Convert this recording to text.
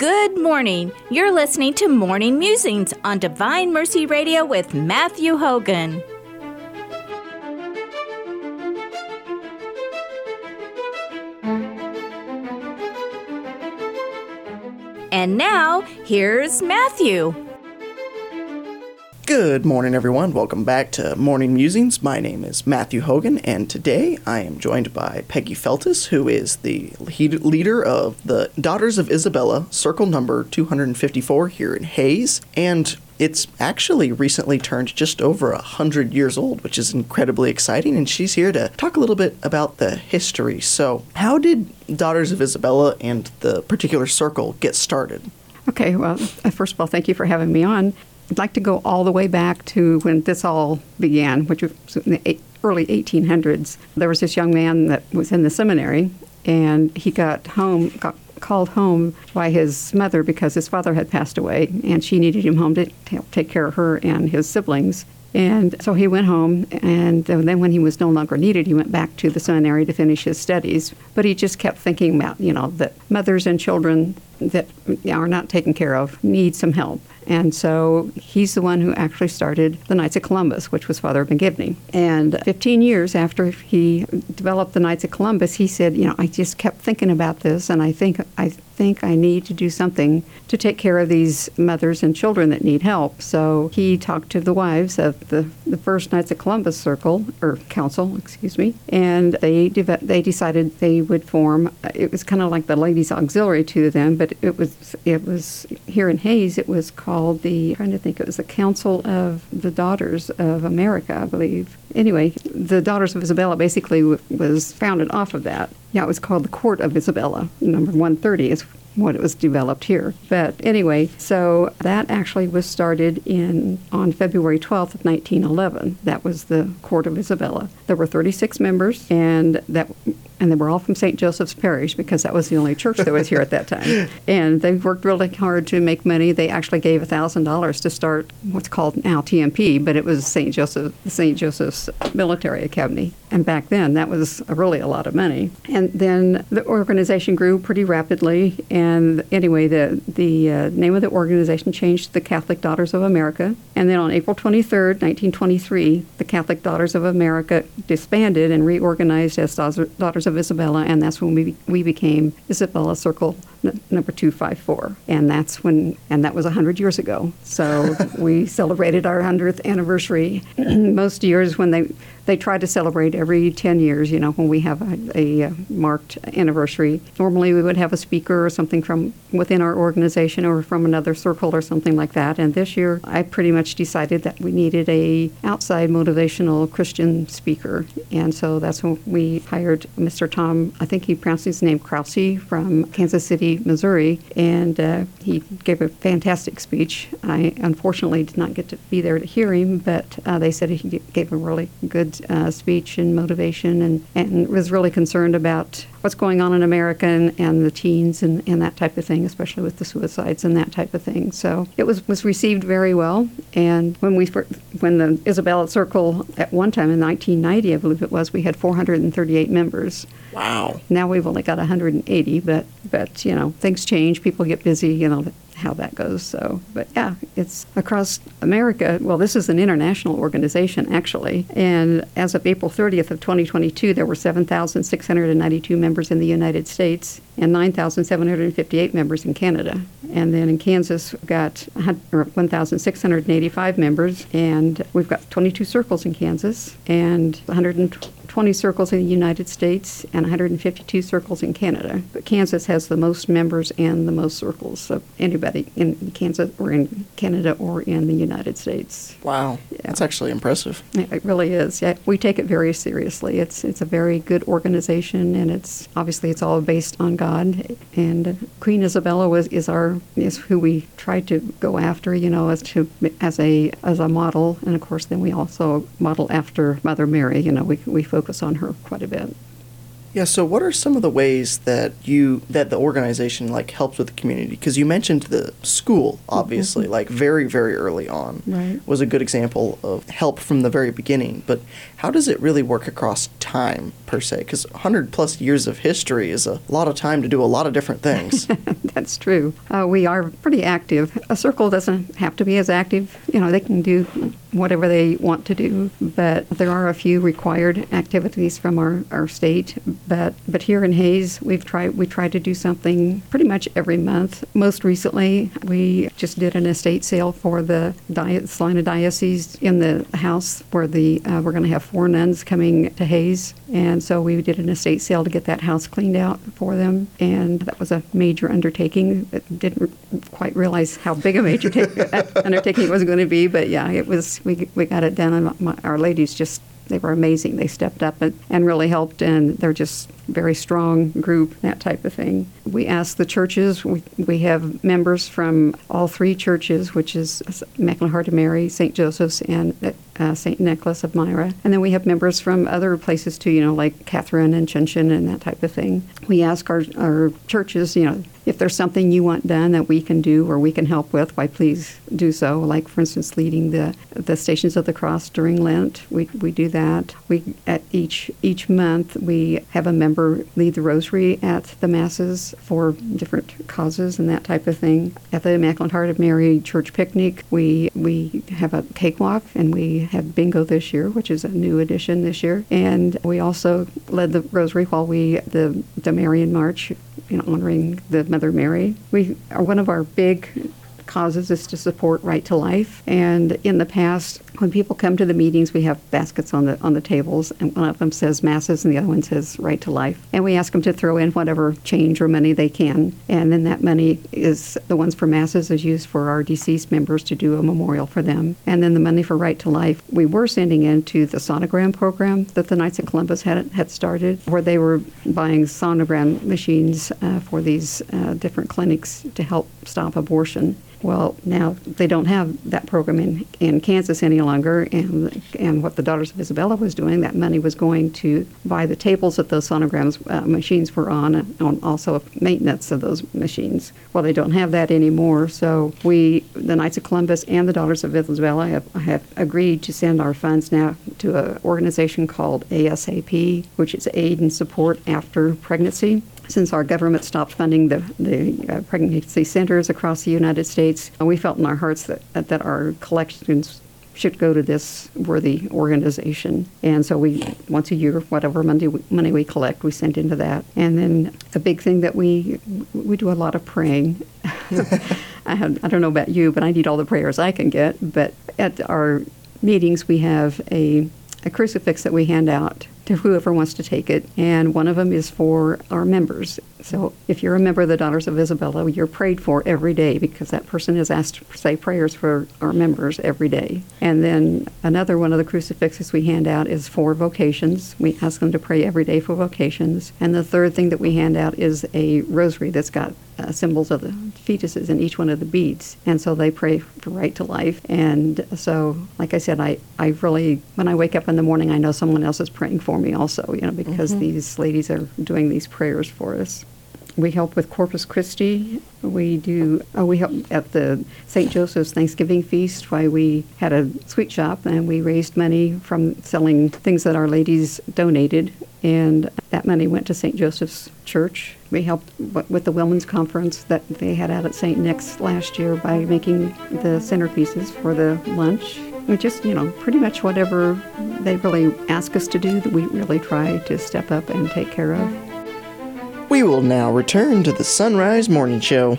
Good morning. You're listening to Morning Musings on Divine Mercy Radio with Matthew Hogan. And now, here's Matthew. Good morning, everyone. Welcome back to Morning Musings. My name is Matthew Hogan, and today I am joined by Peggy Feltus, who is the leader of the Daughters of Isabella, circle number 254 here in Hays. And it's actually recently turned just over a hundred years old, which is incredibly exciting. And she's here to talk a little bit about the history. So, how did Daughters of Isabella and the particular circle get started? Okay, well, first of all, thank you for having me on. I'd like to go all the way back to when this all began, which was in the early 1800s. There was this young man that was in the seminary, and he got home, got called home by his mother because his father had passed away, and she needed him home to t- take care of her and his siblings. And so he went home, and then when he was no longer needed, he went back to the seminary to finish his studies. But he just kept thinking about, you know, that mothers and children that are not taken care of need some help. And so he's the one who actually started the Knights of Columbus, which was Father McGivney. And 15 years after he developed the Knights of Columbus, he said, you know, I just kept thinking about this, and I think I think I need to do something to take care of these mothers and children that need help. So he talked to the wives of the, the first Knights of Columbus Circle or Council, excuse me, and they deve- they decided they would form. It was kind of like the ladies' auxiliary to them, but it was it was here in Hays. It was called the I'm trying to think. It was the Council of the Daughters of America, I believe. Anyway, the Daughters of Isabella basically w- was founded off of that. Yeah, it was called the Court of Isabella. Number 130 is what it was developed here. But anyway, so that actually was started in on February 12th of 1911. That was the Court of Isabella. There were 36 members, and that and they were all from St. Joseph's Parish because that was the only church that was here at that time. And they worked really hard to make money. They actually gave $1,000 to start what's called now TMP, but it was St. Joseph, St. Joseph's Military Academy. And back then, that was really a lot of money. And then the organization grew pretty rapidly. And anyway, the, the uh, name of the organization changed to the Catholic Daughters of America. And then on April 23rd, 1923, the Catholic Daughters of America disbanded and reorganized as Daughters of Isabella, and that's when we, we became Isabella Circle n- number 254. And that's when, and that was 100 years ago. So we celebrated our 100th anniversary. Most years when they, they try to celebrate every 10 years, you know, when we have a, a uh, marked anniversary. Normally we would have a speaker or something from within our organization or from another circle or something like that. And this year I pretty much decided that we needed a outside motivational Christian speaker. And so that's when we hired Mr. Tom, I think he pronounced his name Krause from Kansas City, Missouri. And uh, he gave a fantastic speech. I unfortunately did not get to be there to hear him, but uh, they said he gave a really good uh, speech and motivation and, and was really concerned about what's going on in America and, and the teens and, and that type of thing, especially with the suicides and that type of thing. So it was, was received very well. And when we when the Isabella Circle at one time in 1990, I believe it was, we had 438 members. Wow. Now we've only got 180, but but you know things change, people get busy, you know how that goes. So, but yeah, it's across America. Well, this is an international organization actually, and as of April 30th of 2022, there were 7,692 members in the United States and 9,758 members in Canada. And then in Kansas, we've got 1,685 members, and we've got 22 circles in Kansas and 120 circles in the United States and 152 circles in Canada. But Kansas has the most members and the most circles of anybody in Kansas or in Canada or in the United States. Wow, yeah. that's actually impressive. It really is. Yeah, we take it very seriously. It's it's a very good organization, and it's obviously it's all based on God. And Queen Isabella was is our is who we try to go after, you know, as to as a as a model, and of course then we also model after Mother Mary. You know, we we focus on her quite a bit. Yeah, so what are some of the ways that you that the organization like helps with the community? Because you mentioned the school, obviously, mm-hmm. like very very early on, right. was a good example of help from the very beginning. But how does it really work across time per se, because 100 plus years of history is a lot of time to do a lot of different things. That's true. Uh, we are pretty active. A circle doesn't have to be as active. You know, they can do whatever they want to do, but there are a few required activities from our, our state. But but here in Hays, we've tried we try to do something pretty much every month. Most recently, we just did an estate sale for the Di- Salina Diocese in the house where the uh, we're going to have four nuns coming to Hays and so we did an estate sale to get that house cleaned out for them, and that was a major undertaking. Didn't quite realize how big a major ta- undertaking it was going to be, but yeah, it was. We we got it done, and my, our ladies just they were amazing. They stepped up and, and really helped, and they're just very strong group, that type of thing. We ask the churches. We, we have members from all three churches, which is Immaculate Heart Mary, St. Joseph's, and uh, uh, St. Nicholas of Myra. And then we have members from other places too, you know, like Catharine and Schoenchen and that type of thing. We ask our, our churches, you know, if there's something you want done that we can do or we can help with, why please do so. Like for instance, leading the the Stations of the Cross during Lent, we, we do that. We at each each month we have a member lead the Rosary at the masses for different causes and that type of thing. At the Immaculate Heart of Mary Church picnic, we we have a cakewalk and we have bingo this year, which is a new addition this year. And we also led the Rosary while we the the Marian March you know, honoring the Mother Mary. We are one of our big causes is to support right to life. And in the past, when people come to the meetings, we have baskets on the on the tables, and one of them says masses, and the other one says right to life. And we ask them to throw in whatever change or money they can, and then that money is the ones for masses is used for our deceased members to do a memorial for them, and then the money for right to life we were sending into the sonogram program that the Knights of Columbus had had started, where they were buying sonogram machines uh, for these uh, different clinics to help stop abortion. Well, now they don't have that program in, in Kansas any longer, and and what the Daughters of Isabella was doing, that money was going to buy the tables that those sonograms uh, machines were on, and also maintenance of those machines. Well, they don't have that anymore, so we, the Knights of Columbus and the Daughters of Isabella, have, have agreed to send our funds now to an organization called ASAP, which is Aid and Support After Pregnancy since our government stopped funding the, the uh, pregnancy centers across the United States, we felt in our hearts that, that our collections should go to this worthy organization. And so we, once a year, whatever money we, money we collect, we send into that. And then the big thing that we, we do a lot of praying. I, have, I don't know about you, but I need all the prayers I can get. But at our meetings, we have a, a crucifix that we hand out to whoever wants to take it. And one of them is for our members. So if you're a member of the Daughters of Isabella, you're prayed for every day because that person is asked to say prayers for our members every day. And then another one of the crucifixes we hand out is for vocations. We ask them to pray every day for vocations. And the third thing that we hand out is a rosary that's got uh, symbols of the fetuses in each one of the beads. And so they pray for right to life. And so, like I said, I, I really, when I wake up in the morning, I know someone else is praying for me also, you know, because mm-hmm. these ladies are doing these prayers for us. We help with Corpus Christi. We do. Uh, we help at the St. Joseph's Thanksgiving feast. Why we had a sweet shop and we raised money from selling things that our ladies donated, and that money went to St. Joseph's Church. We helped with the women's conference that they had out at St. Nick's last year by making the centerpieces for the lunch. We just, you know, pretty much whatever they really ask us to do, that we really try to step up and take care of. We will now return to the Sunrise Morning Show.